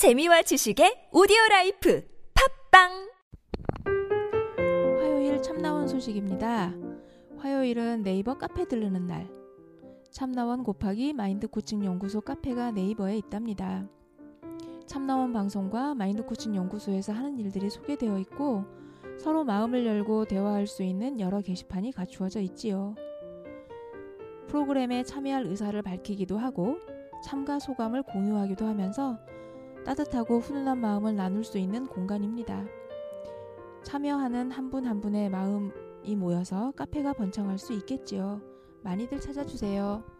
재미와 지식의 오디오 라이프 팟빵 화요일 참나원 소식입니다. 화요일은 네이버 카페 들르는 날. 참나원 곱하기 마인드 코칭 연구소 카페가 네이버에 있답니다. 참나원 방송과 마인드 코칭 연구소에서 하는 일들이 소개되어 있고 서로 마음을 열고 대화할 수 있는 여러 게시판이 갖추어져 있지요. 프로그램에 참여할 의사를 밝히기도 하고 참가 소감을 공유하기도 하면서 따뜻하고 훈훈한 마음을 나눌 수 있는 공간입니다. 참여하는 한분한 분의 마음이 모여서 카페가 번창할 수 있겠지요. 많이들 찾아주세요.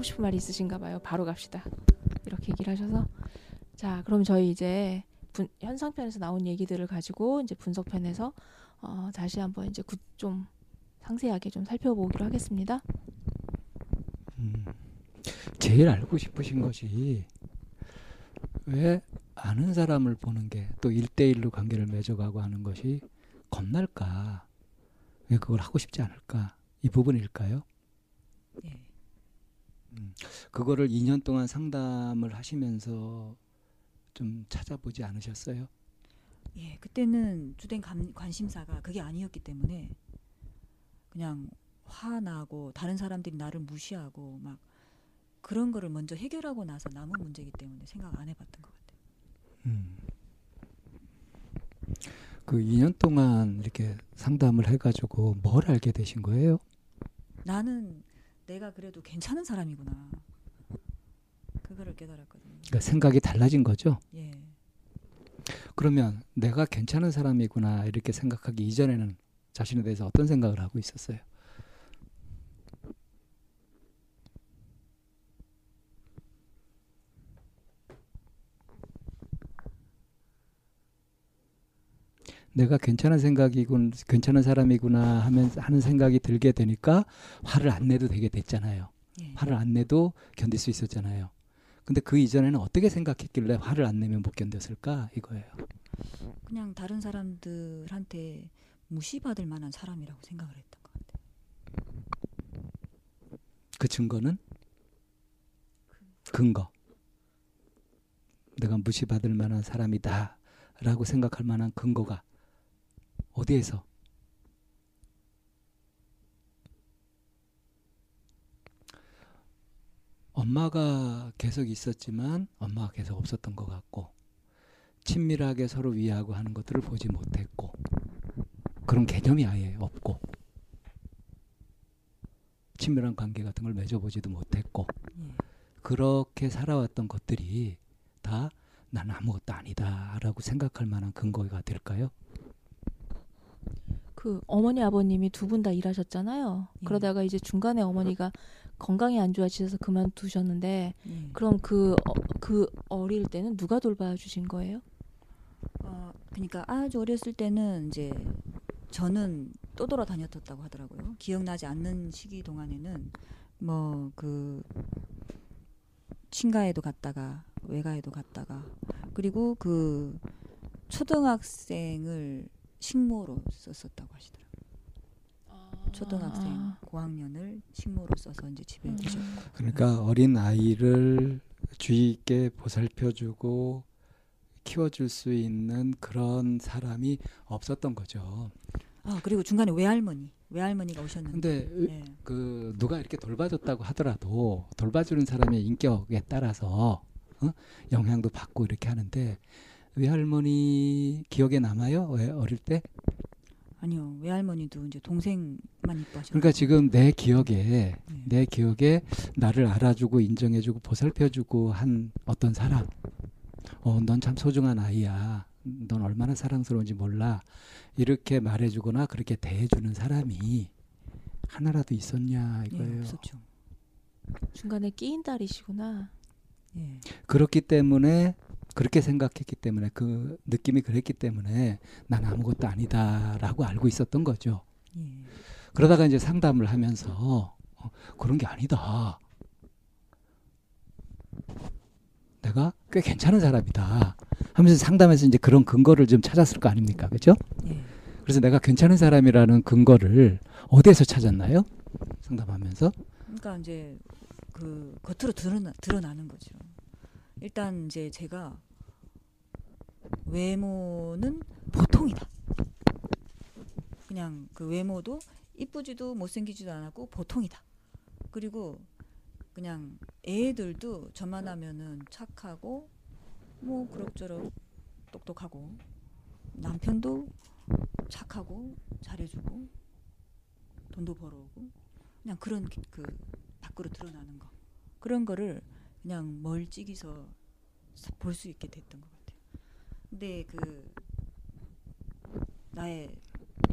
하고 싶은 말이 있으신가 봐요. 바로 갑시다. 이렇게 얘기를 하셔서 자, 그럼 저희 이제 분, 현상편에서 나온 얘기들을 가지고 이제 분석편에서 어, 다시 한번 이제 구, 좀 상세하게 좀 살펴보기로 하겠습니다. 음, 제일 알고 싶으신 것이 왜 아는 사람을 보는 게 또 일대일로 관계를 맺어가고 하는 것이 겁날까? 왜 그걸 하고 싶지 않을까? 이 부분일까요? 예. 음, 그거를 2년 동안 상담을 하시면서 좀 찾아보지 않으셨어요? 예, 그때는 주된 감, 관심사가 그게 아니었기 때문에 그냥 화나고 다른 사람들이 나를 무시하고 막 그런 거를 먼저 해결하고 나서 남은 문제이기 때문에 생각 안 해봤던 것 같아요. 음. 그 2년 동안 이렇게 상담을 해가지고 뭘 알게 되신 거예요? 나는 내가 그래도 괜찮은 사람이구나. 그거를 깨달았거든요. 그러니까 생각이 달라진 거죠? 예. 그러면 내가 괜찮은 사람이구나 이렇게 생각하기 이전에는 자신에 대해서 어떤 생각을 하고 있었어요? 내가 괜찮은 생각이군, 괜찮은 사람이구나 하면 하는 생각이 들게 되니까 화를 안 내도 되게 됐잖아요. 예. 화를 안 내도 견딜 수 있었잖아요. 근데 그 이전에는 어떻게 생각했길래 화를 안 내면 못 견뎠을까 이거예요. 그냥 다른 사람들한테 무시받을 만한 사람이라고 생각을 했던 것 같아요. 그 증거는 근거. 내가 무시받을 만한 사람이다라고 생각할 만한 근거가 어디에서? 엄마가 계속 있었지만 엄마가 계속 없었던 것 같고 친밀하게 서로 위하고 하는 것들을 보지 못했고 그런 개념이 아예 없고 친밀한 관계 같은 걸 맺어보지도 못했고 예. 그렇게 살아왔던 것들이 다 나는 아무것도 아니다라고 생각할 만한 근거가 될까요? 그 어머니 아버님이 두 분 다 일하셨잖아요. 예. 그러다가 이제 중간에 어머니가 건강이 안 좋아지셔서 그만두셨는데 예. 그럼 그, 어, 그 어릴 때는 누가 돌봐주신 거예요? 어, 그러니까 아주 어렸을 때는 이제 저는 떠돌아다녔었다고 하더라고요. 기억나지 않는 시기 동안에는 뭐 그 친가에도 갔다가 외가에도 갔다가 그리고 그 초등학생을 식모로 썼었다고 하시더라고요. 초등학생 아. 고학년을 식모로 써서 이제 집에 음. 두셨고. 그러니까 어린 아이를 주의 있게 보살펴주고 키워줄 수 있는 그런 사람이 없었던 거죠. 아 그리고 중간에 외할머니 외할머니가 오셨는데. 근데 예. 그 누가 이렇게 돌봐줬다고 하더라도 돌봐주는 사람의 인격에 따라서 어? 영향도 받고 이렇게 하는데 외할머니 기억에 남아요? 왜 어릴 때? 아니요 외할머니도 이제 동생만 이뻐하셨고. 그러니까 지금 내 기억에 예. 내 기억에 나를 알아주고 인정해주고 보살펴주고 한 어떤 사람, 어, 넌 참 소중한 아이야. 넌 얼마나 사랑스러운지 몰라. 이렇게 말해주거나 그렇게 대해주는 사람이 하나라도 있었냐 예, 이거예요. 없었죠. 중간에 끼인 딸이시구나. 예. 그렇기 때문에 그렇게 생각했기 때문에 그 느낌이 그랬기 때문에 난 아무것도 아니다라고 알고 있었던 거죠. 예. 그러다가 이제 상담을 하면서 어, 그런 게 아니다. 내가 꽤 괜찮은 사람이다. 하면서 상담에서 이제 그런 근거를 좀 찾았을 거 아닙니까? 그죠? 예. 그래서 내가 괜찮은 사람이라는 근거를 어디에서 찾았나요? 상담하면서? 그러니까 이제 그 겉으로 드러나, 드러나는 거죠. 일단 이제 제가 외모는 보통이다. 그냥 그 외모도 이쁘지도 못생기지도 않았고 보통이다. 그리고 그냥 애들도 저만 하면은 착하고 뭐 그럭저럭 똑똑하고 남편도 착하고 잘해주고 돈도 벌어오고 그냥 그런 기- 그 밖으로 드러나는 거 그런 거를 그냥 멀찍이서 볼 수 있게 됐던 것 같아요. 근데 그 나의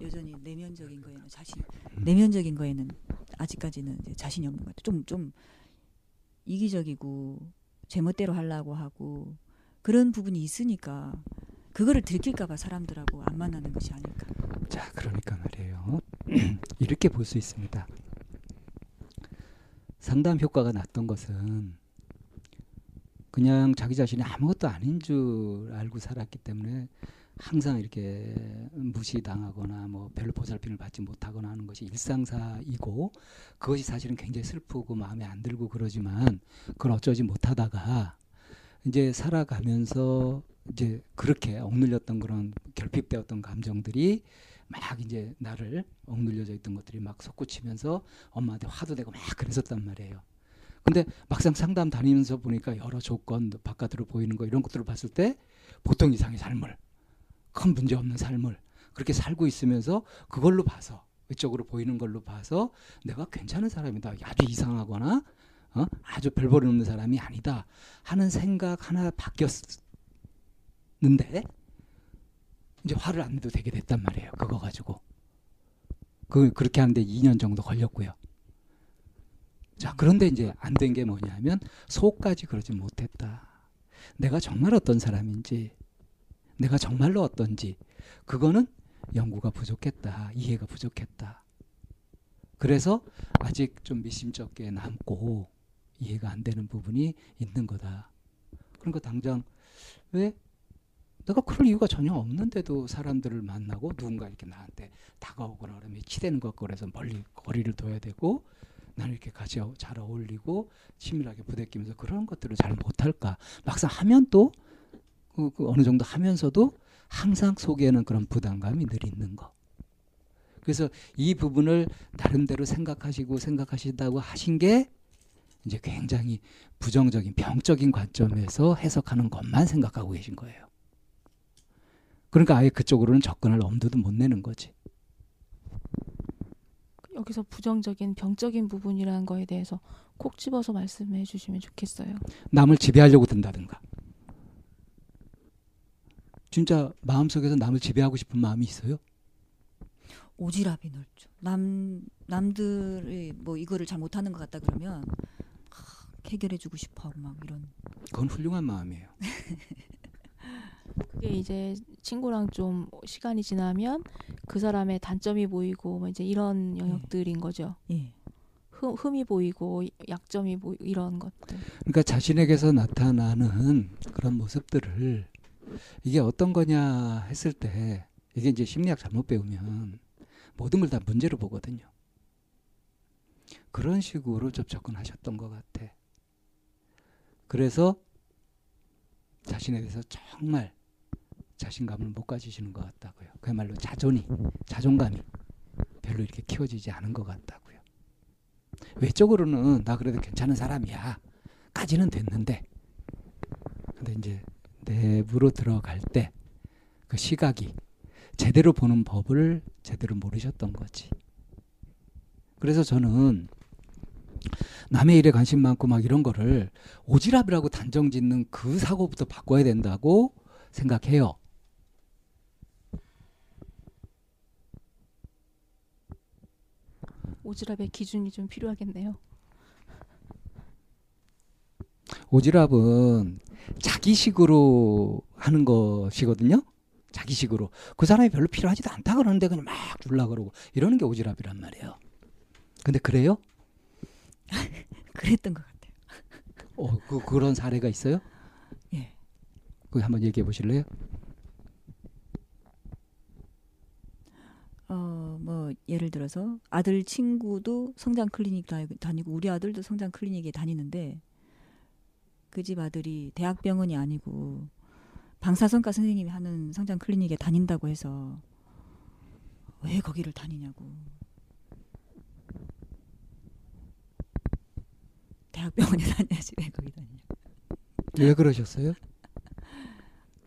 여전히 내면적인 거에는 자신 내면적인 거에는 아직까지는 자신이 없는 것 같아요. 좀 좀 이기적이고 제멋대로 하려고 하고 그런 부분이 있으니까 그거를 들킬까봐 사람들하고 안 만나는 것이 아닐까. 자, 그러니까 말이에요. 이렇게 볼 수 있습니다. 상담 효과가 났던 것은 그냥 자기 자신이 아무것도 아닌 줄 알고 살았기 때문에 항상 이렇게 무시당하거나 뭐 별로 보살핌을 받지 못하거나 하는 것이 일상사이고 그것이 사실은 굉장히 슬프고 마음에 안 들고 그러지만 그걸 어쩌지 못하다가 이제 살아가면서 이제 그렇게 억눌렸던 그런 결핍되었던 감정들이 막 이제 나를 억눌려져 있던 것들이 막 솟구치면서 엄마한테 화도 내고 막 그랬었단 말이에요. 근데 막상 상담 다니면서 보니까 여러 조건 바깥으로 보이는 거 이런 것들을 봤을 때 보통 이상의 삶을 큰 문제 없는 삶을 그렇게 살고 있으면서 그걸로 봐서 외적으로 보이는 걸로 봐서 내가 괜찮은 사람이다 아주 이상하거나 어? 아주 별볼 없는 사람이 아니다 하는 생각 하나 바뀌었는데 이제 화를 안 내도 되게 됐단 말이에요. 그거 가지고. 그 그렇게 하는데 2년 정도 걸렸고요. 자, 그런데 이제 안 된 게 뭐냐면 속까지 그러지 못했다. 내가 정말 어떤 사람인지 내가 정말로 어떤지 그거는 연구가 부족했다. 이해가 부족했다. 그래서 아직 좀 미심쩍게 남고 이해가 안 되는 부분이 있는 거다. 그러니까 당장 왜 내가 그럴 이유가 전혀 없는데도 사람들을 만나고 누군가 이렇게 나한테 다가오거나 그러면 치대는 것 그래서 멀리 거리를 둬야 되고 나는 이렇게 같이 어- 잘 어울리고 친밀하게 부대끼면서 그런 것들을 잘 못할까 막상 하면 또 그, 그 어느 정도 하면서도 항상 속에는 그런 부담감이 늘 있는 거 그래서 이 부분을 나름대로 생각하시고 생각하신다고 하신 게 이제 굉장히 부정적인 병적인 관점에서 해석하는 것만 생각하고 계신 거예요. 그러니까 아예 그쪽으로는 접근할 엄두도 못 내는 거지. 여기서 부정적인 병적인 부분이라는 거에 대해서 콕 집어서 말씀해 주시면 좋겠어요. 남을 지배하려고 든다든가. 진짜 마음속에서 남을 지배하고 싶은 마음이 있어요? 오지랖이 넓죠. 남 남들이 뭐 이거를 잘 못하는 것 같다 그러면 하, 해결해주고 싶어하고 막 이런. 그건 훌륭한 마음이에요. 그게 이제 친구랑 좀 시간이 지나면 그 사람의 단점이 보이고 뭐 이제 이런 영역들인 거죠. 예. 흠, 흠이 보이고 약점이 보이 이런 것들. 그러니까 자신에게서 나타나는 그런 모습들을 이게 어떤 거냐 했을 때 이게 이제 심리학 잘못 배우면 모든 걸 다 문제로 보거든요. 그런 식으로 좀 접근하셨던 것 같아. 그래서 자신에 대해서 정말 자신감을 못 가지시는 것 같다고요. 그야말로 자존이, 자존감이 별로 이렇게 키워지지 않은 것 같다고요. 외적으로는 나 그래도 괜찮은 사람이야. 까지는 됐는데. 근데 이제 내부로 들어갈 때 그 시각이 제대로 보는 법을 제대로 모르셨던 거지. 그래서 저는 남의 일에 관심 많고 막 이런 거를 오지랖이라고 단정 짓는 그 사고부터 바꿔야 된다고 생각해요. 오지랖의 기준이 좀 필요하겠네요. 오지랖은 자기식으로 하는 것이거든요. 자기식으로. 그 사람이 별로 필요하지도 않다 그러는데 그냥 막 줄라 그러고 이러는 게 오지랖이란 말이에요. 근데 그래요? 그랬던 것 같아요. 어, 그, 그런 사례가 있어요? 예. 그 한번 얘기해 보실래요? 어, 뭐 예를 들어서 아들 친구도 성장 클리닉 다- 다니고 우리 아들도 성장 클리닉에 다니는데 그 집 아들이 대학병원이 아니고 방사선과 선생님이 하는 성장 클리닉에 다닌다고 해서 왜 거기를 다니냐고. 대학병원에 다녀야지 왜 거기 다니냐. 왜 그러셨어요?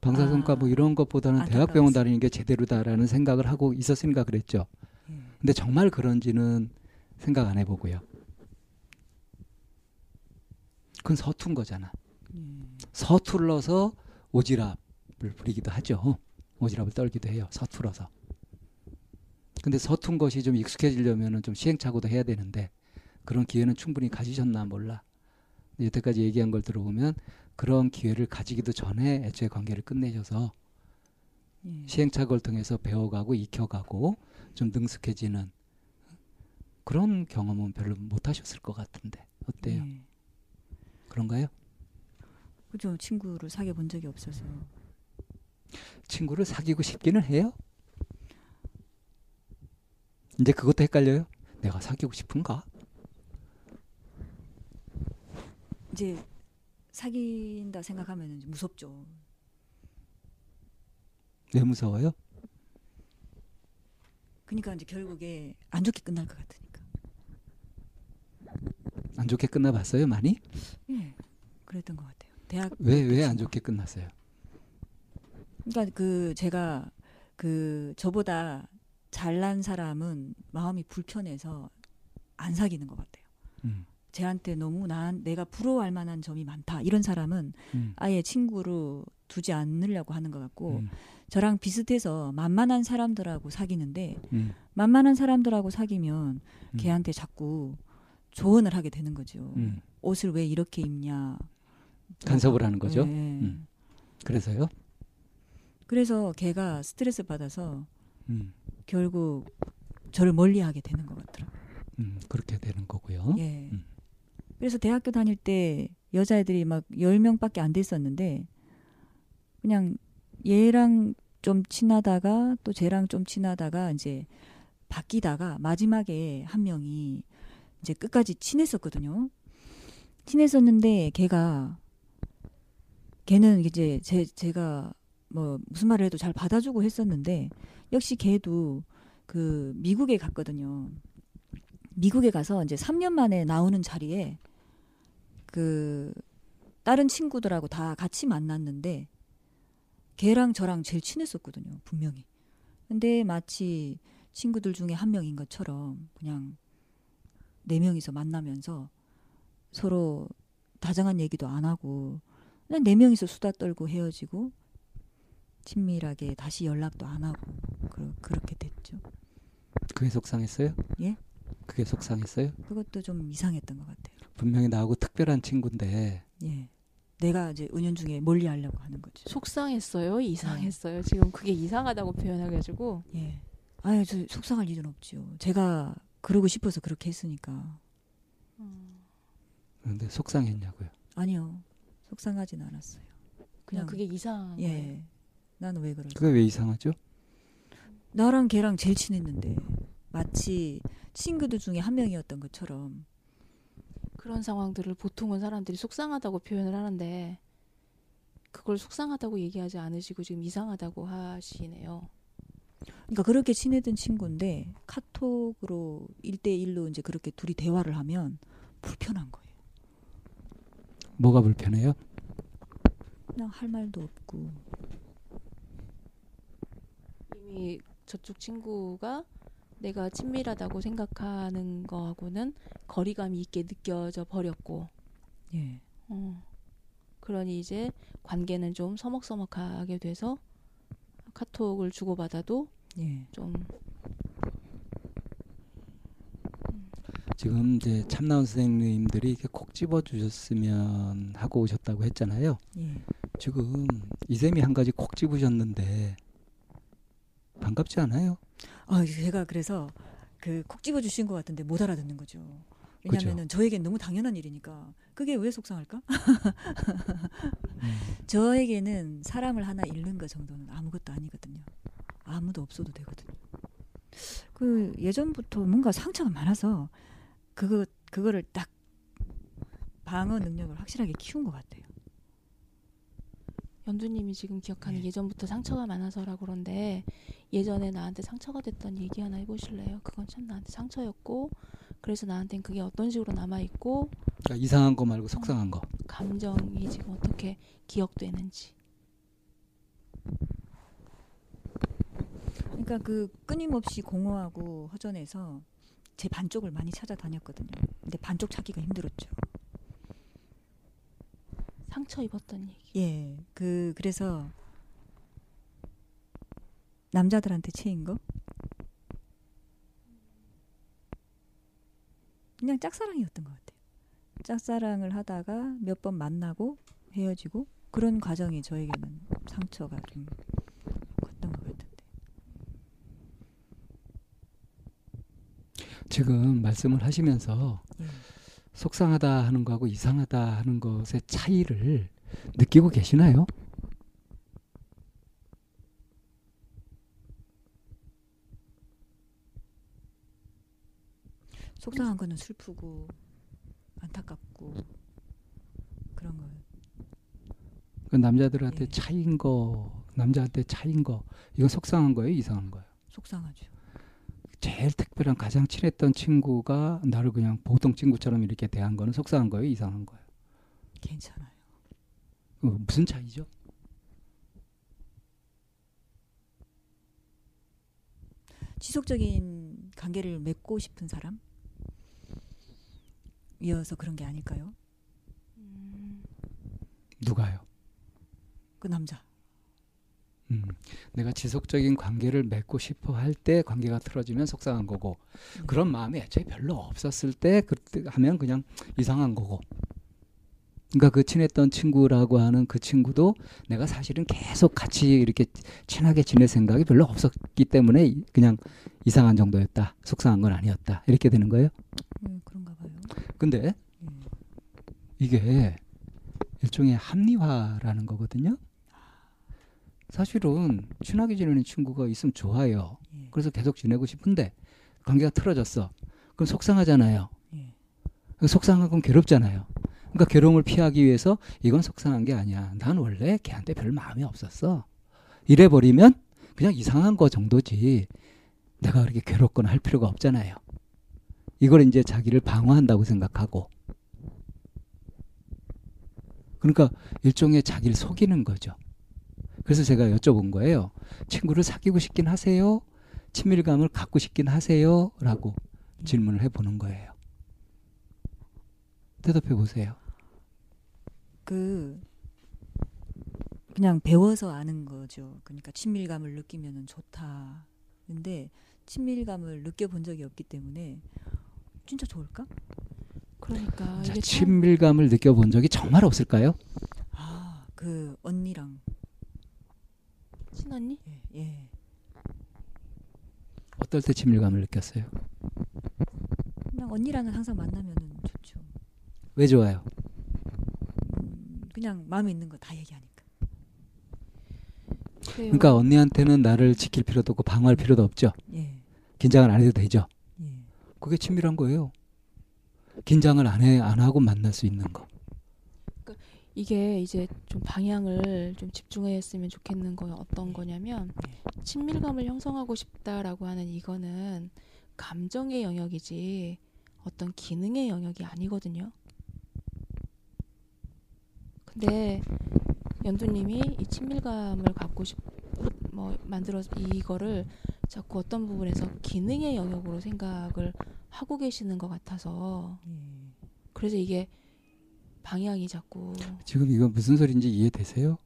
방사선과 아, 뭐 이런 것보다는. 대학병원 다니는 게 제대로다라는 생각을 하고 있었으니까 그랬죠. 예. 근데 정말 그런지는 생각 안 해보고요. 그건 서툰 거잖아. 예. 서툴러서 오지랖을 부리기도 하죠. 오지랖을 떨기도 해요. 서툴어서. 근데 서툰 것이 좀 익숙해지려면 좀 시행착오도 해야 되는데 그런 기회는 충분히 가지셨나 몰라. 여태까지 얘기한 걸 들어보면 그런 기회를 가지기도 전에 애초에 관계를 끝내셔서 예. 시행착오를 통해서 배워가고 익혀가고 좀 능숙해지는 그런 경험은 별로 못 하셨을 것 같은데 어때요? 예. 그런가요? 그죠 친구를 사귀어 본 적이 없어서 친구를 사귀고 싶기는 해요? 이제 그것도 헷갈려요? 내가 사귀고 싶은가? 이제 사귄다 생각하면 무섭죠. 왜 무서워요? 그러니까 이제 결국에 안 좋게 끝날 것 같으니까. 안 좋게 끝나봤어요, 많이? 예, 그랬던 것 같아요. 대학 왜 왜 안 좋게 끝났어요? 그러니까 그 제가 그 저보다 잘난 사람은 마음이 불편해서 안 사귀는 것 같아요. 음, 쟤한테 너무 난 내가 부러워할 만한 점이 많다. 이런 사람은 음, 아예 친구로 두지 않으려고 하는 것 같고 음, 저랑 비슷해서 만만한 사람들하고 사귀는데 음, 만만한 사람들하고 사귀면 음. 걔한테 자꾸 조언을 하게 되는 거죠. 음. 옷을 왜 이렇게 입냐. 간섭을 하는 거죠. 네. 음. 그래서요? 그래서 걔가 스트레스 받아서 음, 결국 저를 멀리하게 되는 것 같더라고요. 음, 그렇게 되는 거고요. 예. 음. 그래서 대학교 다닐 때 여자애들이 막 10명밖에 안 됐었는데 그냥 얘랑 좀 친하다가 또 쟤랑 좀 친하다가 이제 바뀌다가 마지막에 한 명이 이제 끝까지 친했었거든요. 친했었는데 걔가 걔는 이제 제 제가 뭐 무슨 말을 해도 잘 받아주고 했었는데 역시 걔도 그 미국에 갔거든요. 미국에 가서 이제 3년 만에 나오는 자리에 그 다른 친구들하고 다 같이 만났는데 걔랑 저랑 제일 친했었거든요, 분명히. 근데 마치 친구들 중에 한 명인 것처럼 그냥 네 명이서 만나면서 서로 다정한 얘기도 안 하고 그냥 네 명이서 수다 떨고 헤어지고 친밀하게 다시 연락도 안 하고 그, 그렇게 됐죠. 그게 속상했어요? 예? 그게 속상했어요? 그것도 좀 이상했던 것 같아요. 분명히 나하고 특별한 친구인데 예. 내가 이제 은연중에 멀리 하려고 하는 거죠. 속상했어요, 이상했어요. 지금 그게 이상하다고 표현해가지고 예. 아유, 저 속상할 일은 없지요. 제가 그러고 싶어서 그렇게 했으니까. 그런데 속상했냐고요. 아니요. 속상하진 않았어요. 그냥 그게 이상한 거예요. 예. 나는 왜 그러지? 그게 왜 이상하죠? 나랑 걔랑 제일 친했는데 마치 친구들 중에 한 명이었던 것처럼 그런 상황들을 보통은 사람들이 속상하다고 표현을 하는데 그걸 속상하다고 얘기하지 않으시고 지금 이상하다고 하시네요. 그러니까 그렇게 친했던 친구인데 카톡으로 일대일로 이제 그렇게 둘이 대화를 하면 불편한 거예요. 뭐가 불편해요? 그냥 할 말도 없고 이미 저쪽 친구가 내가 친밀하다고 생각하는 거하고는 거리감이 있게 느껴져 버렸고 예. 어. 그러니 이제 관계는 좀 서먹서먹하게 돼서 카톡을 주고받아도 예. 좀 지금 이제 참나원 선생님들이 이렇게 콕 집어 주셨으면 하고 오셨다고 했잖아요. 예. 지금 이쌤이 한 가지 콕 집으셨는데 반갑지 않아요? 아, 제가 그래서 그 콕 집어 주신 것 같은데 못 알아듣는 거죠. 왜냐면은 저에겐 너무 당연한 일이니까 그게 왜 속상할까? 음. 저에게는 사람을 하나 잃는 것 정도는 아무것도 아니거든요. 아무도 없어도 되거든요. 그 예전부터 뭔가 상처가 많아서 그거 그거를 딱 방어 능력을 확실하게 키운 것 같아요. 연두님이 지금 기억하는 네. 예전부터 상처가 많아서라고 그런데 예전에 나한테 상처가 됐던 얘기 하나 해보실래요? 그건 참 나한테 상처였고 그래서 나한텐 그게 어떤 식으로 남아있고 그러니까 이상한 거 말고 속상한 거. 감정이 지금 어떻게 기억되는지 그러니까 그 끊임없이 공허하고 허전해서 제 반쪽을 많이 찾아다녔거든요. 근데 반쪽 찾기가 힘들었죠. 상처 입었던 얘기 예, 그 그래서 남자들한테 체인 거 그냥 짝사랑이었던 것 같아요. 짝사랑을 하다가 몇 번 만나고 헤어지고 그런 과정이 저에게는 상처가 좀 컸던 것 같은데. 지금 말씀을 하시면서 예. 속상하다 하는 거하고 이상하다 하는 것의 차이를 느끼고 계시나요? 속상한 거는 슬프고 안타깝고 그런 거예요. 그 남자들한테 예. 차인 거, 남자한테 차인 거, 이건 속상한 거예요, 이상한 거예요. 속상하죠. 제일 특별한 가장 친했던 친구가 나를 그냥 보통 친구처럼 이렇게 대한 거는 속상한 거예요, 이상한 거예요. 괜찮아요. 어, 무슨 차이죠? 지속적인 관계를 맺고 싶은 사람? 이어서 그런 게 아닐까요? 음, 누가요? 그 남자. 음, 내가 지속적인 관계를 맺고 싶어 할 때 관계가 틀어지면 속상한 거고 네. 그런 마음이 애초에 별로 없었을 때 그때 하면 그냥 이상한 거고 그러니까 그 친했던 친구라고 하는 그 친구도 내가 사실은 계속 같이 이렇게 친하게 지낼 생각이 별로 없었기 때문에 이- 그냥 이상한 정도였다 속상한 건 아니었다 이렇게 되는 거예요. 근데 예. 이게 일종의 합리화라는 거거든요 사실은 친하게 지내는 친구가 있으면 좋아요 예. 그래서 계속 지내고 싶은데 관계가 틀어졌어. 그럼 속상하잖아요. 예. 속상한 건 괴롭잖아요. 그러니까 괴로움을 피하기 위해서 이건 속상한 게 아니야. 난 원래 걔한테 별 마음이 없었어. 이래 버리면 그냥 이상한 거 정도지. 내가 그렇게 괴롭거나 할 필요가 없잖아요. 이걸 이제 자기를 방어한다고 생각하고. 그러니까 일종의 자기를 속이는 거죠. 그래서 제가 여쭤본 거예요. 친구를 사귀고 싶긴 하세요? 친밀감을 갖고 싶긴 하세요? 라고 질문을 해보는 거예요. 대답해 보세요. 그 그냥 배워서 아는 거죠. 그러니까 친밀감을 느끼면은 좋다. 근데 친밀감을 느껴본 적이 없기 때문에 진짜 좋을까? 그러니까 자, 친밀감을 느껴본 적이 정말 없을까요? 아, 그 언니랑 친언니? 예, 예. 어떨 때 친밀감을 느꼈어요? 그냥 언니랑은 항상 만나면은 좋죠. 왜 좋아요? 음, 그냥 마음에 있는 거 다 얘기하니까. 그래요. 그러니까 언니한테는 나를 지킬 필요도 없고 방어할 필요도 없죠. 예. 긴장을 안 해도 되죠. 예. 그게 친밀한 거예요. 긴장을 안 해, 안 하고 만날 수 있는 거. 이게 이제 좀 방향을 좀 집중했으면 좋겠는 건 어떤 거냐면 친밀감을 형성하고 싶다라고 하는 이거는 감정의 영역이지 어떤 기능의 영역이 아니거든요. 근데 연두님이 이 친밀감을 갖고 싶, 뭐 만들어 이거를 자꾸 어떤 부분에서 기능의 영역으로 생각을 하고 계시는 것 같아서 예. 그래서 이게 방향이 자꾸 지금 이거 무슨 소리인지 이해되세요?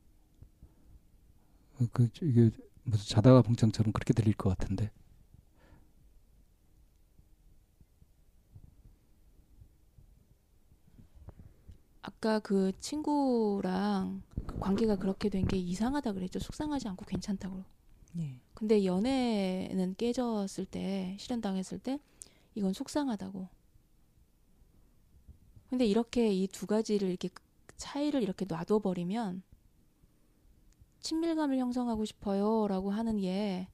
어, 그 이게 무슨 자다가 봉창처럼 그렇게 들릴 것 같은데. 아까 그 친구랑 그 관계가 그렇게 된 게 이상하다 그랬죠. 속상하지 않고 괜찮다고. 예. 근데 연애는 깨졌을 때, 실현당했을 때, 이건 속상하다고. 근데 이렇게 이 두 가지를 이렇게 차이를 이렇게 놔둬버리면, 친밀감을 형성하고 싶어요. 라고 하는 게,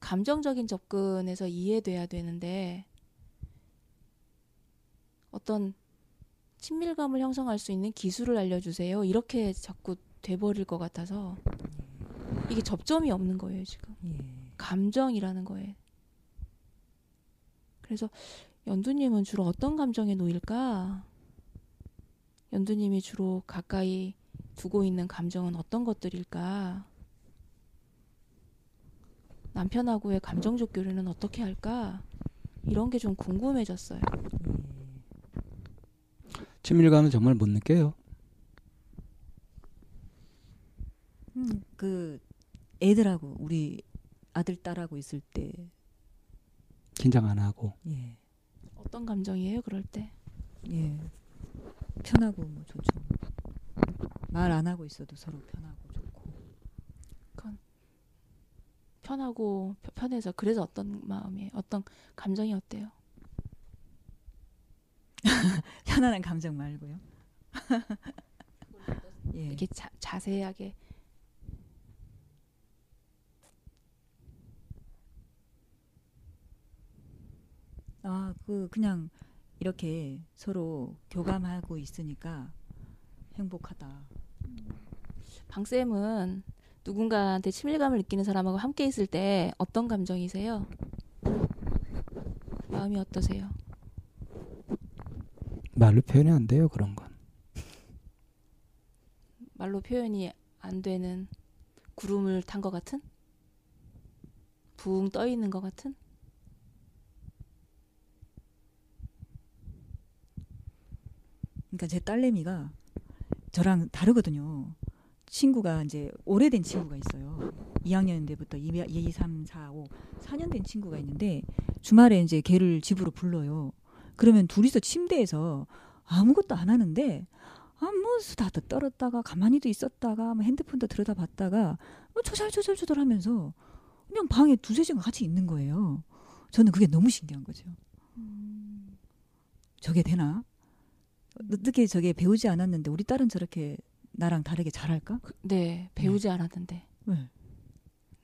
감정적인 접근에서 이해돼야 되는데, 어떤 친밀감을 형성할 수 있는 기술을 알려주세요. 이렇게 자꾸 돼버릴 것 같아서, 이게 접점이 없는 거예요, 지금. 예. 감정이라는 거에. 그래서 연두님은 주로 어떤 감정에 놓일까? 연두님이 주로 가까이 두고 있는 감정은 어떤 것들일까? 남편하고의 감정적 교류는 어떻게 할까? 이런 게 좀 궁금해졌어요. 친밀감은 정말 못 느껴요. 음, 그 애들하고 우리 아들 딸하고 있을 때 긴장 안 하고. 예. 어떤 감정이에요, 그럴 때? 예. 편하고 뭐 좋죠. 말 안 하고 있어도 서로 편하고 좋고. 편하고 펴- 편해서 그래서 어떤 마음이에요? 어떤 감정이 어때요? 편안한 감정 말고요. 예. 이렇게 자, 자세하게 아, 그 그냥 이렇게 서로 교감하고 있으니까 행복하다. 방쌤은 누군가한테 친밀감을 느끼는 사람하고 함께 있을 때 어떤 감정이세요? 마음이 어떠세요? 말로 표현이 안 돼요 그런 건. 말로 표현이 안 되는 구름을 탄 것 같은? 붕 떠 있는 것 같은? 그러니까 제 딸내미가 저랑 다르거든요. 친구가 이제 오래된 친구가 있어요. 2학년 때부터 2, 2, 3, 4, 5, 4년 된 친구가 있는데 주말에 이제 걔를 집으로 불러요. 그러면 둘이서 침대에서 아무것도 안 하는데 아무 수다도 떨었다가 가만히도 있었다가 뭐 핸드폰도 들여다봤다가 뭐 조잘조잘조잘 하면서 그냥 방에 두세 시간 같이 있는 거예요. 저는 그게 너무 신기한 거죠. 저게 되나? 어떻게 저게 배우지 않았는데 우리 딸은 저렇게 나랑 다르게 잘할까? 그- 네, 배우지 않았는데. 네.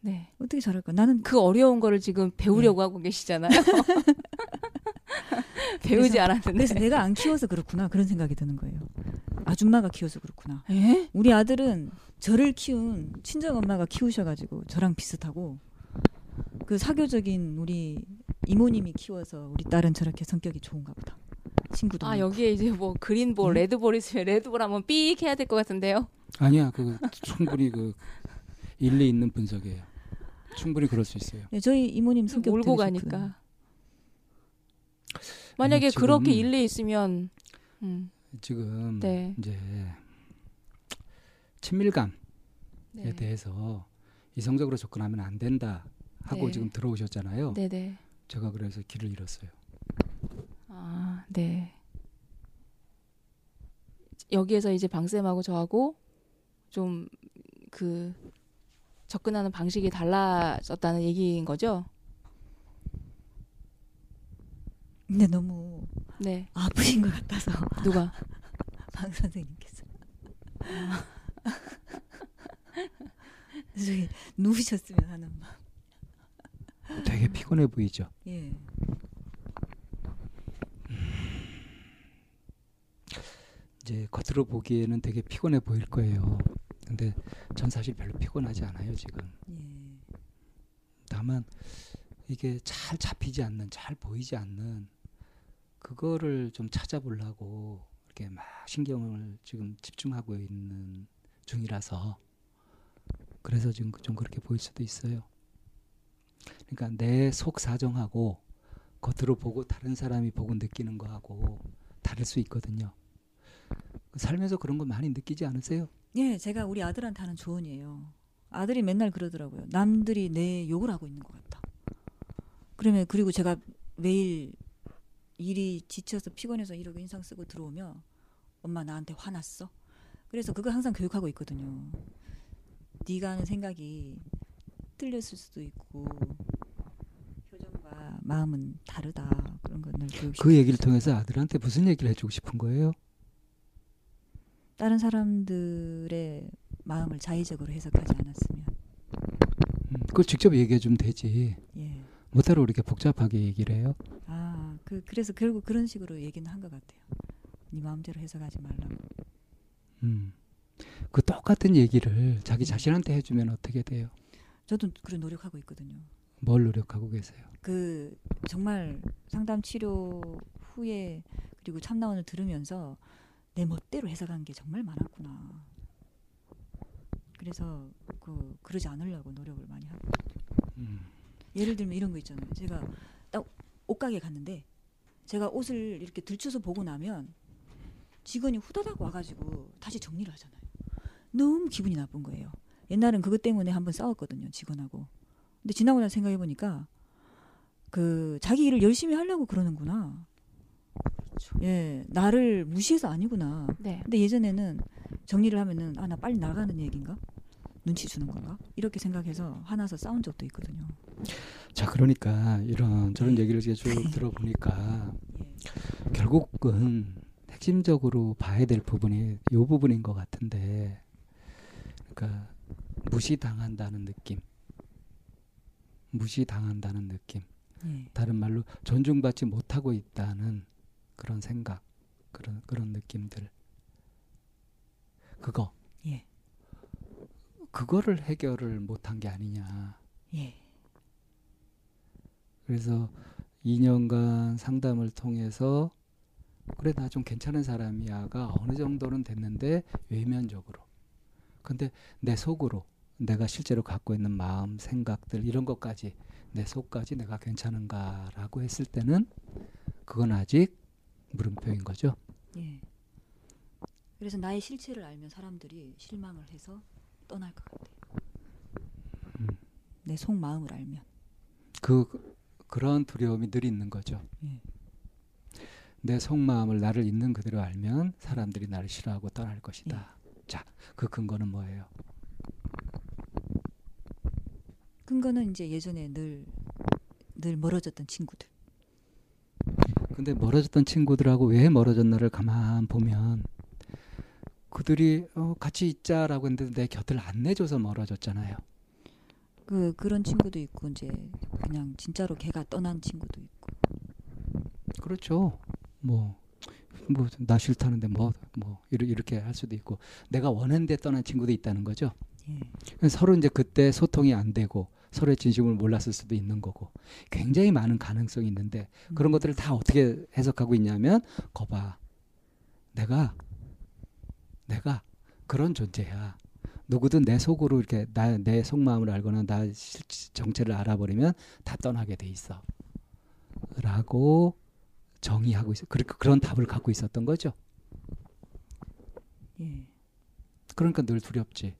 네. 어떻게 잘할까? 나는 그 어려운 거를 지금 배우려고 하고 계시잖아요. 배우지 그래서- 않았는데. 그래서 내가 안 키워서 그렇구나 그런 생각이 드는 거예요. 아줌마가 키워서 그렇구나. 에? 우리 아들은 저를 키운 친정 엄마가 키우셔가지고 저랑 비슷하고 그 사교적인 우리 이모님이 키워서 우리 딸은 저렇게 성격이 좋은가 보다. 친구도 아 많고. 여기에 이제 뭐 그린볼, 음? 레드볼 있으면 레드볼 하면 삑 해야 될 것 같은데요. 아니야 그 충분히 그 일리 있는 분석이에요. 충분히 그럴 수 있어요. 네, 저희 이모님 성격 몰고. 가니까. 만약에 지금- 그렇게 일리 있으면 음, 지금 네. 이제 친밀감에 네. 대해서 이성적으로 접근하면 안 된다 하고 네. 지금 들어오셨잖아요. 네, 네. 제가 그래서 길을 잃었어요. 아, 네. 여기에서 이제 방쌤하고 저하고 좀 그 접근하는 방식이 달라졌다는 얘기인 거죠? 근데 너무 네. 아프신 것 같아서 누가? 방 선생님께서 저기 누우셨으면 하는 마음. 되게 피곤해 보이죠. 예. 이제 겉으로 보기에는 되게 피곤해 보일 거예요. 근데 전 사실 별로 피곤하지 않아요 지금. 예. 다만 이게 잘 잡히지 않는, 잘 보이지 않는 그거를 좀 찾아보려고 이렇게 막 신경을 지금 집중하고 있는 중이라서 그래서 지금 좀 그렇게 보일 수도 있어요. 그러니까 내 속 사정하고 겉으로 보고 다른 사람이 보고 느끼는 거하고 다를 수 있거든요. 살면서 그런 거 많이 느끼지 않으세요? 예, 제가 우리 아들한테 하는 조언이에요. 아들이 맨날 그러더라고요. 남들이 내 욕을 하고 있는 것 같다. 그러면 그리고 제가 매일 일이 지쳐서 피곤해서 이러고 인상 쓰고 들어오면 엄마 나한테 화났어. 그래서 그거 항상 교육하고 있거든요. 네가 하는 생각이 틀렸을 수도 있고 표정과 마음은 다르다 그런 걸늘 교육시켜. 그 얘기를 통해서 아들한테 무슨 얘기를 해주고 싶은 거예요? 다른 사람들의 마음을 자의적으로 해석하지 않았으면 음, 그걸 직접 얘기해 주면 되지. 예. 뭐따로 이렇게 복잡하게 얘기를 해요? 아, 그 그래서 결국 그런 식으로 얘기는 한 것 같아요. 네 마음대로 해석하지 말라고. 음. 그 똑같은 얘기를 자기 자신한테 해주면 어떻게 돼요? 저도 그런 노력하고 있거든요. 뭘 노력하고 계세요? 그 정말 상담 치료 후에 그리고 참나원을 들으면서 내 멋대로 해석한 게 정말 많았구나. 그래서 그 그러지 않으려고 노력을 많이 하고. 음. 예를 들면 이런 거 있잖아요. 제가 딱 옷가게 갔는데 제가 옷을 이렇게 들춰서 보고 나면 직원이 후다닥 와가지고 다시 정리를 하잖아요. 너무 기분이 나쁜 거예요. 옛날엔 그것 때문에 한번 싸웠거든요, 직원하고. 근데 지나고 나서 생각해 보니까 그 자기 일을 열심히 하려고 그러는구나. 예, 나를 무시해서 아니구나. 네. 근데 예전에는 정리를 하면은 아 나 빨리 나가는 얘기인가? 눈치 주는 건가? 이렇게 생각해서 화나서 싸운 적도 있거든요. 자, 그러니까 이런 저런 얘기를 이제 쭉 들어보니까 예. 결국은 핵심적으로 봐야 될 부분이 이 부분인 것 같은데, 그러니까 무시당한다는 느낌, 무시당한다는 느낌, 예. 다른 말로 존중받지 못하고 있다는 그런 생각, 그런 그런 느낌들, 그거, 예. 그거를 해결을 못한 게 아니냐. 예. 그래서 2년간 상담을 통해서 그래 나 좀 괜찮은 사람이야가 어느 정도는 됐는데 외면적으로 근데 내 속으로 내가 실제로 갖고 있는 마음 생각들 이런 것까지 내 속까지 내가 괜찮은가라고 했을 때는 그건 아직 물음표인 거죠. 예. 그래서 나의 실체를 알면 사람들이 실망을 해서 떠날 것 같아요. 음. 내 속마음을 알면. 그 그런 두려움이 늘 있는 거죠. 예. 내 속마음을 나를 있는 그대로 알면 사람들이 나를 싫어하고 떠날 것이다. 자, 그 근거는 뭐예요? 근거는 이제 예전에 늘, 늘 멀어졌던 친구들. 근데 멀어졌던 친구들하고 왜 멀어졌나를 가만 보면 그들이 어, 같이 있자라고 했는데 내 곁을 안 내줘서 멀어졌잖아요. 그, 그런 친구도 있고, 이제 그냥 진짜로 걔가 떠난 친구도 있고. 그렇죠. 뭐, 뭐, 나 싫다는데 뭐, 뭐, 이렇게, 이렇게 할 수도 있고, 내가 원했는데 떠난 친구도 있다는 거죠. 예. 서로 이제 그때 소통이 안 되고, 서로의 진심을 몰랐을 수도 있는 거고, 굉장히 많은 가능성이 있는데, 그런 음. 것들을 다 어떻게 해석하고 있냐면, 거봐. 내가, 내가 그런 존재야. 누구든 내 속으로 이렇게 나, 내 속마음을 알거나 나 실- 정체를 알아버리면 다 떠나게 돼 있어. 라고 정의하고 있어. 그, 그런 답을 갖고 있었던 거죠. 예. 그러니까 늘 두렵지.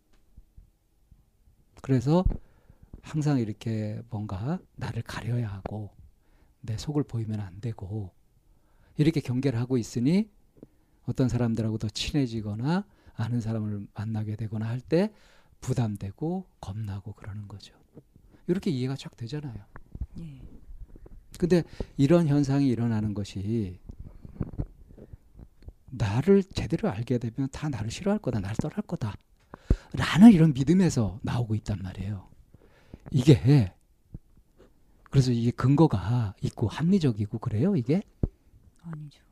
그래서 항상 이렇게 뭔가 나를 가려야 하고 내 속을 보이면 안 되고 이렇게 경계를 하고 있으니 어떤 사람들하고 더 친해지거나 아는 사람을 만나게 되거나 할 때 부담되고 겁나고 그러는 거죠. 이렇게 이해가 쫙 되잖아요. 예. 나를 제대로 알게 되면 다 나를 싫어할 거다, 나를 떠날 거다. 라는 이런 믿음에서 나오고 있단 말이에요. 이게 그래서 이게 근거가 있고 합리적이고 그래요, 이게? 아니죠.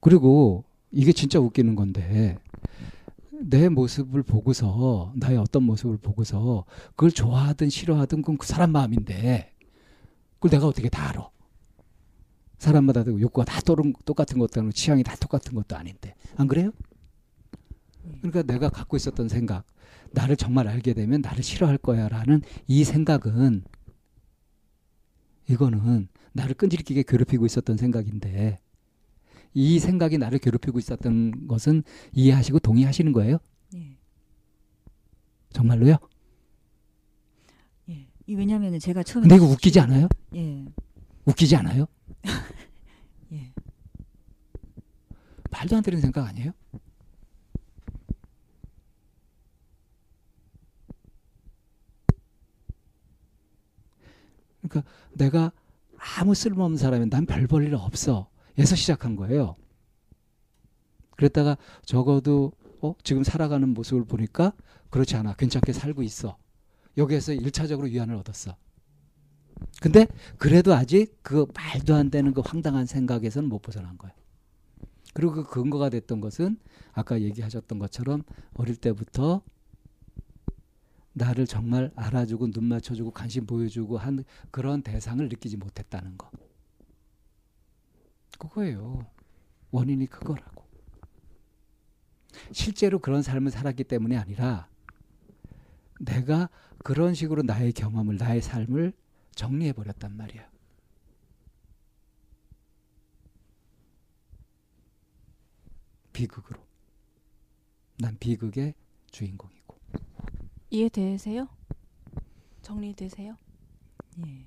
그리고 이게 진짜 웃기는 건데 내 모습을 보고서 나의 어떤 모습을 보고서 그걸 좋아하든 싫어하든 그건 그 사람 마음인데 그걸 내가 어떻게 다 알아? 사람마다 욕구가 다 똑같은 것도 아니고 취향이 다 똑같은 것도 아닌데 안 그래요? 그러니까 내가 갖고 있었던 생각 나를 정말 알게 되면 나를 싫어할 거야라는 이 생각은 이거는 나를 끈질기게 괴롭히고 있었던 생각인데 이 생각이 나를 괴롭히고 있었던 것은 이해하시고 동의하시는 거예요? 예. 정말로요? 예. 이 왜냐면은 제가 처음에 근데 이거 웃기지 않아요? 예. 웃기지 않아요? 예. 말도 안 되는 생각 아니에요? 그러니까 내가 아무 쓸모없는 사람이 난 별 볼 일 없어. 에서 시작한 거예요. 그랬다가 적어도 어, 지금 살아가는 모습을 보니까 그렇지 않아. 괜찮게 살고 있어. 여기에서 일차적으로 위안을 얻었어. 근데 그래도 아직 그 말도 안 되는 그 황당한 생각에서는 못 벗어난 거예요. 그리고 그 근거가 됐던 것은 아까 얘기하셨던 것처럼 어릴 때부터 나를 정말 알아주고 눈 맞춰주고 관심 보여주고 한 그런 대상을 느끼지 못했다는 거. 그거예요. 원인이 그거라고. 실제로 그런 삶을 살았기 때문이 아니라 내가 그런 식으로 나의 경험을, 나의 삶을 정리해 버렸단 말이야. 비극으로. 난 비극의 주인공이고. 이해되세요? 정리되세요? 예.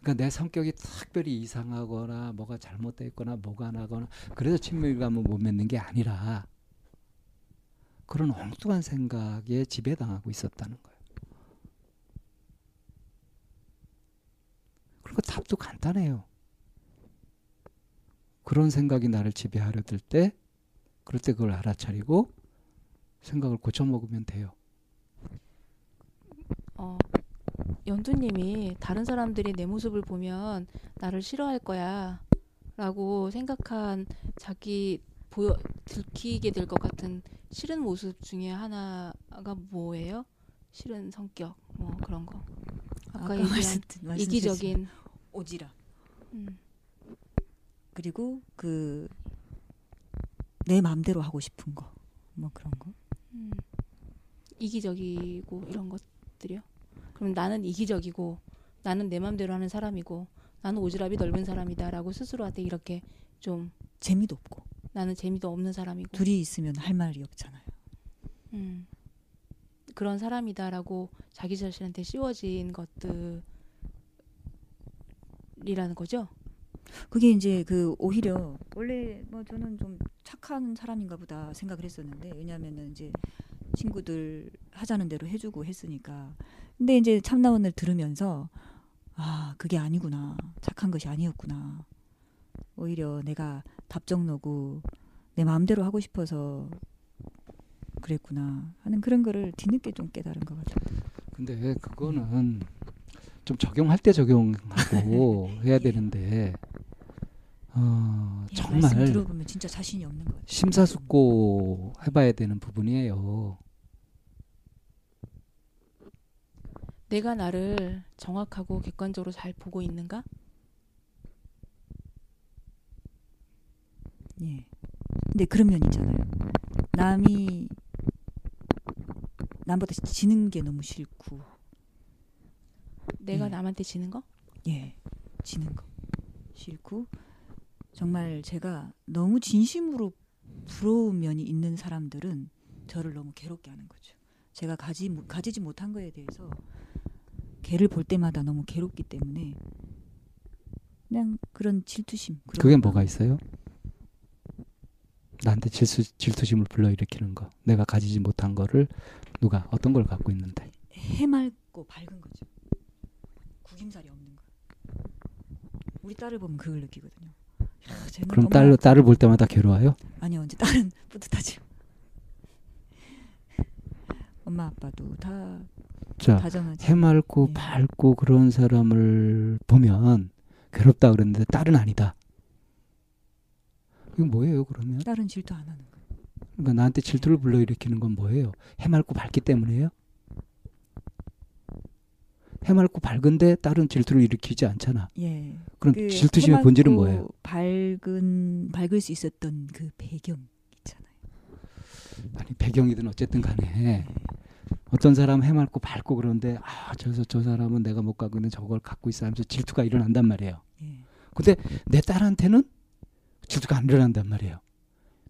그러니까 내 성격이 특별히 이상하거나 뭐가 잘못되어 있거나 뭐가 나거나 그래서 친밀감을 못 맺는 게 아니라 그런 엉뚱한 생각에 지배당하고 있었다는 거예요. 그리고 답도 간단해요. 그런 생각이 나를 지배하려 들 때, 그럴 때 그걸 알아차리고 생각을 고쳐먹으면 돼요. 어, 연두님이 다른 사람들이 내 모습을 보면 나를 싫어할 거야 라고 생각한 자기 보여 들키게 될 것 같은 싫은 모습 중에 하나가 뭐예요? 싫은 성격 뭐 그런 거. 아까 얘기한 말씀- 이기적인. 오지랖. 음, 그리고 그 내 마음대로 하고 싶은 거 뭐 그런 거 음, 이기적이고 이런 것들이요. 그럼 나는 이기적이고 나는 내 맘대로 하는 사람이고 나는 오지랖이 넓은 사람이다라고 스스로한테 이렇게 좀 재미도 없고 나는 재미도 없는 사람이고 둘이 있으면 할 말이 없잖아요. 음, 그런 사람이다라고 자기 자신한테 씌워진 것들이라는 거죠. 그게 이제 그 오히려 원래 뭐 저는 좀 착한 사람인가 보다 생각을 했었는데 왜냐하면은 이제 친구들 하자는 대로 해주고 했으니까. 근데 이제 참나원을 들으면서 아 그게 아니구나. 착한 것이 아니었구나. 오히려 내가 답정너고 내 마음대로 하고 싶어서 그랬구나 하는 그런 거를 뒤늦게 좀 깨달은 것 같아요. 근데 그거는 좀 적용할 때 적용하고 해야 되는데 어, 예, 말씀 정말 들어보면 진짜 자신이 없는 것 같아요. 심사숙고 해봐야 되는 부분이에요. 내가 나를 정확하고 객관적으로 잘 보고 있는가? 예. 근데 그런 면이 있잖아요. 남이 남보다 지는 게 너무 싫고, 내가 예. 남한테 지는 거? 예, 지는 거 싫고, 정말 제가 너무 진심으로 부러운 면이 있는 사람들은 저를 너무 괴롭게 하는 거죠. 제가 가지 못- 가지지 못한 거에 대해서 걔를 볼 때마다 너무 괴롭기 때문에 그냥 그런 질투심. 그런 그게 거. 뭐가 있어요? 나한테 질수, 질투심을 불러일으키는 거. 내가 가지지 못한 거를 누가 어떤 걸 갖고 있는데. 해맑고 밝은 거죠. 구김살이 없는 거. 우리 딸을 보면 그걸 느끼거든요. 아, 쟤는 그럼 엄마- 딸 딸을 볼 때마다 괴로워요? 아니요 이제 딸은 뿌듯하죠. 엄마 아빠도 다 자, 다정하지. 해맑고 네. 밝고 그런 사람을 보면 괴롭다 그랬는데 딸은 아니다. 이거 뭐예요, 그러면? 딸은 질투 안 하는 거. 그러니까 나한테 질투를 불러일으키는 건 뭐예요? 해맑고 밝기 때문이에요? 해맑고 밝은데 딸은 질투를 일으키지 않잖아. 예. 그럼 그 질투심의 본질은 뭐예요? 밝은 밝을 수 있었던 그 배경 있잖아요. 아니 배경이든 어쨌든 간에 어떤 사람 해맑고 밝고 그런데 아 저서 저 사람은 내가 못 갖고 있는 저걸 갖고 있어 하면서 질투가 일어난단 말이에요. 예. 근데 내 딸한테는 질투가 안 일어난단 말이에요.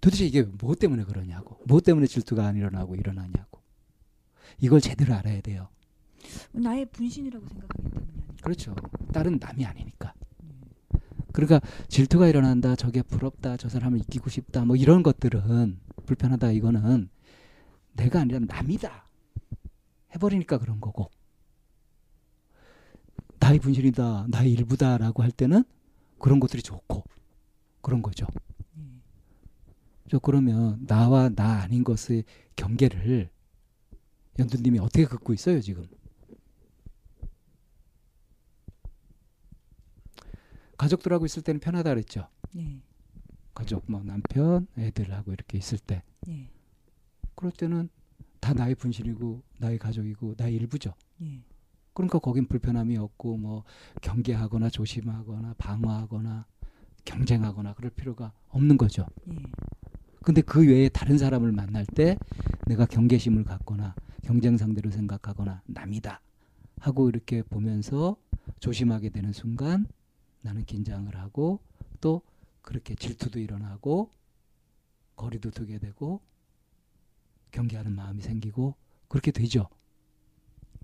도대체 이게 뭐 때문에 그러냐고. 뭐 때문에 질투가 안 일어나고 일어나냐고. 이걸 제대로 알아야 돼요. 나의 분신이라고 생각하기 때문이 아닐까. 그렇죠. 딸은 남이 아니니까. 예. 그러니까 질투가 일어난다, 저게 부럽다, 저 사람을 이기고 싶다, 뭐 이런 것들은 불편하다 이거는 내가 아니라 남이다 해버리니까 그런 거고 나의 분실이다, 나의 일부다라고 할 때는 그런 것들이 좋고 그런 거죠. 예. 저 그러면 나와 나 아닌 것의 경계를 연두님이 어떻게 긋고 있어요 지금? 가족들하고 있을 때는 편하다 그랬죠. 예. 가족 뭐 남편 애들하고 이렇게 있을 때 예. 그럴 때는 다 나의 분실이고 나의 가족이고 나의 일부죠. 예. 그러니까 거긴 불편함이 없고 뭐 경계하거나 조심하거나 방어하거나 경쟁하거나 그럴 필요가 없는 거죠. 예. 근데 그 외에 다른 사람을 만날 때 내가 경계심을 갖거나 경쟁 상대로 생각하거나 남이다 하고 이렇게 보면서 조심하게 되는 순간 나는 긴장을 하고 또 그렇게 질투도 일어나고 거리도 두게 되고 경계하는 마음이 생기고 그렇게 되죠.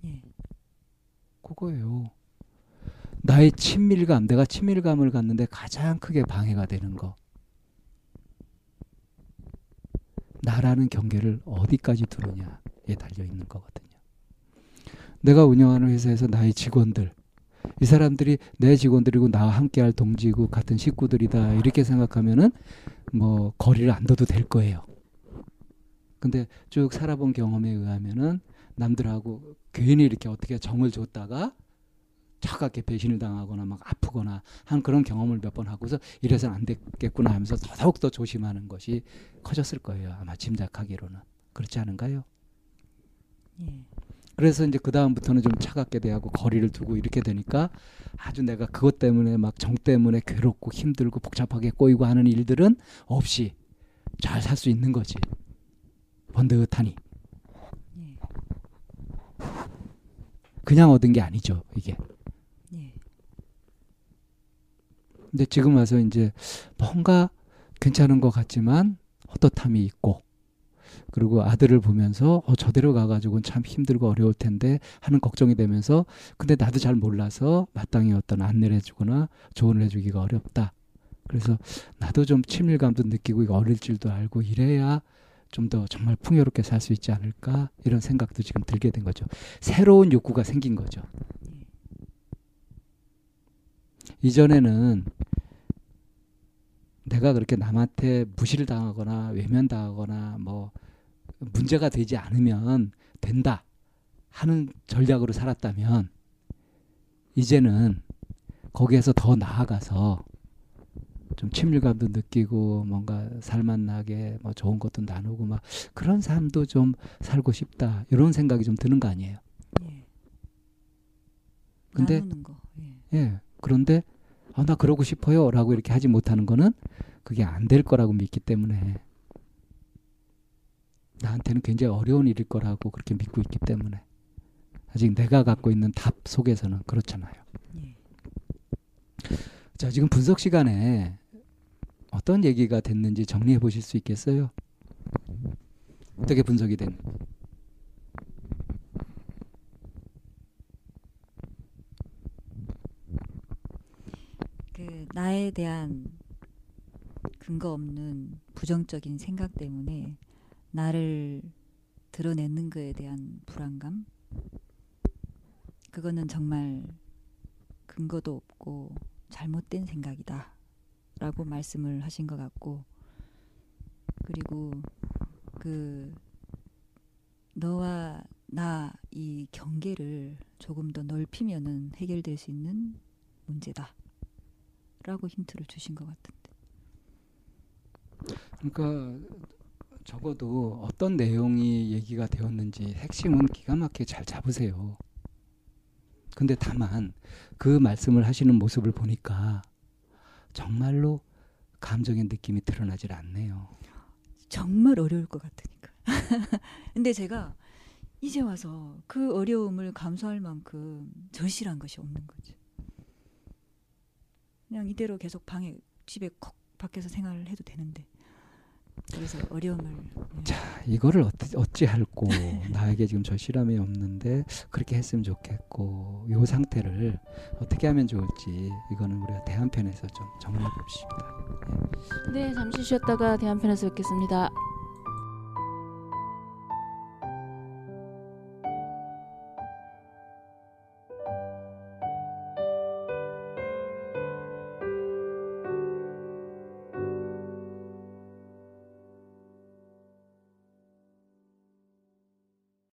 예. 그거예요. 나의 친밀감, 내가 친밀감을 갖는데 가장 크게 방해가 되는 거. 나라는 경계를 어디까지 두느냐에 달려 있는 거거든요. 내가 운영하는 회사에서 나의 직원들, 이 사람들이 내 직원들이고 나와 함께할 동지고 같은 식구들이다 이렇게 생각하면은 뭐 거리를 안 둬도 될 거예요. 근데 쭉 살아본 경험에 의하면은 남들하고 괜히 이렇게 어떻게 정을 줬다가 차갑게 배신을 당하거나 막 아프거나 한 그런 경험을 몇 번 하고서 이래서는 안 됐겠구나 하면서 더더욱 더 조심하는 것이 커졌을 거예요. 아마 짐작하기로는 그렇지 않은가요? 예. 그래서 이제 그 다음부터는 좀 차갑게 대하고 거리를 두고 이렇게 되니까 아주 내가 그것 때문에 막 정 때문에 괴롭고 힘들고 복잡하게 꼬이고 하는 일들은 없이 잘 살 수 있는 거지. 번듯하니 예. 그냥 얻은 게 아니죠 이게. 예. 근데 지금 와서 이제 뭔가 괜찮은 것 같지만 헛헛함이 있고 그리고 아들을 보면서 어, 저대로 가가지고는 참 힘들고 어려울 텐데 하는 걱정이 되면서 근데 나도 잘 몰라서 마땅히 어떤 안내를 해주거나 조언을 해주기가 어렵다. 그래서 나도 좀 친밀감도 느끼고 이거 어릴 줄도 알고 이래야 좀 더 정말 풍요롭게 살 수 있지 않을까 이런 생각도 지금 들게 된 거죠. 새로운 욕구가 생긴 거죠. 이전에는 내가 그렇게 남한테 무시를 당하거나 외면당하거나 뭐 문제가 되지 않으면 된다 하는 전략으로 살았다면 이제는 거기에서 더 나아가서 좀 친밀감도 느끼고 뭔가 살맛나게 뭐 좋은 것도 나누고 막 그런 삶도 좀 살고 싶다 이런 생각이 좀 드는 거 아니에요. 예. 근데-. 예. 예. 그런데 아, 나 그러고 싶어요 라고 이렇게 하지 못하는 거는 그게 안 될 거라고 믿기 때문에 나한테는 굉장히 어려운 일일 거라고 그렇게 믿고 있기 때문에 아직 내가 갖고 있는 답 속에서는 그렇잖아요. 예. 자, 지금 분석 시간에 어떤 얘기가 됐는지 정리해 보실 수 있겠어요? 어떻게 분석이 된? 그 나에 대한 근거 없는 부정적인 생각 때문에 나를 드러내는 거에 대한 불안감? 그거는 정말 근거도 없고 잘못된 생각이다 라고 말씀을 하신 것 같고 그리고 그 너와 나 이 경계를 조금 더 넓히면은 해결될 수 있는 문제다 라고 힌트를 주신 것 같은데 그러니까 적어도 어떤 내용이 얘기가 되었는지 핵심은 기가 막히게 잘 잡으세요. 근데 다만 그 말씀을 하시는 모습을 보니까 정말로 감정의 느낌이 드러나질 않네요. 정말 어려울 것 같으니까 근데 제가 이제 와서 그 어려움을 감수할 만큼 절실한 것이 없는 거죠 그냥 이대로 계속 방에 집에 콕 밖에서 생활을 해도 되는데 그래서 어려움을 네. 자, 이거를 어찌, 어찌 할고 나에게 지금 저 실함이 없는데 그렇게 했으면 좋겠고 이 상태를 어떻게 하면 좋을지 이거는 우리가 대한편에서 좀 정리해 봅시다. 네, 잠시 쉬었다가 대한편에서 뵙겠습니다.